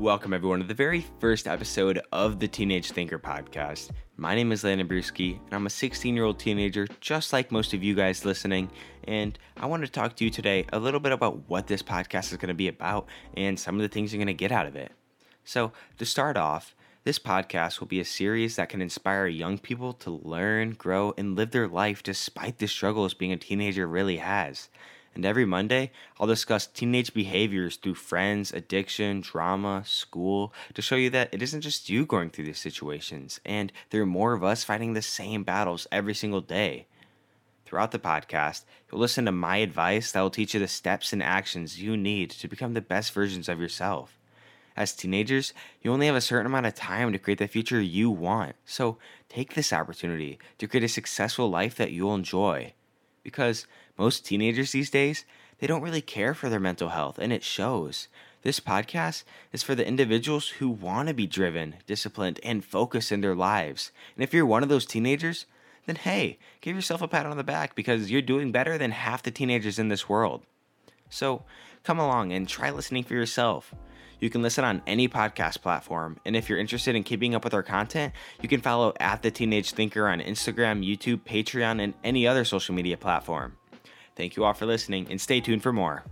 Welcome, everyone, to the very first episode of the Teenage Thinker podcast. My name is Landon Brewski, and I'm a 16 year old teenager, just like most of you guys listening. And I want to talk to you today a little bit about what this podcast is going to be about and some of the things you're going to get out of it. So, to start off, this podcast will be a series that can inspire young people to learn, grow, and live their life despite the struggles being a teenager really has. And every Monday, I'll discuss teenage behaviors through friends, addiction, drama, school, to show you that it isn't just you going through these situations, and there are more of us fighting the same battles every single day. Throughout the podcast, you'll listen to my advice that will teach you the steps and actions you need to become the best versions of yourself. As teenagers, you only have a certain amount of time to create the future you want, so take this opportunity to create a successful life that you'll enjoy. Because most teenagers these days, they don't really care for their mental health, and it shows. This podcast is for the individuals who want to be driven, disciplined, and focused in their lives. And if you're one of those teenagers, then hey, give yourself a pat on the back because you're doing better than half the teenagers in this world. So come along and try listening for yourself. You can listen on any podcast platform, and if you're interested in keeping up with our content, you can follow at the Teenage Thinker on Instagram, YouTube, Patreon, and any other social media platform. Thank you all for listening and stay tuned for more.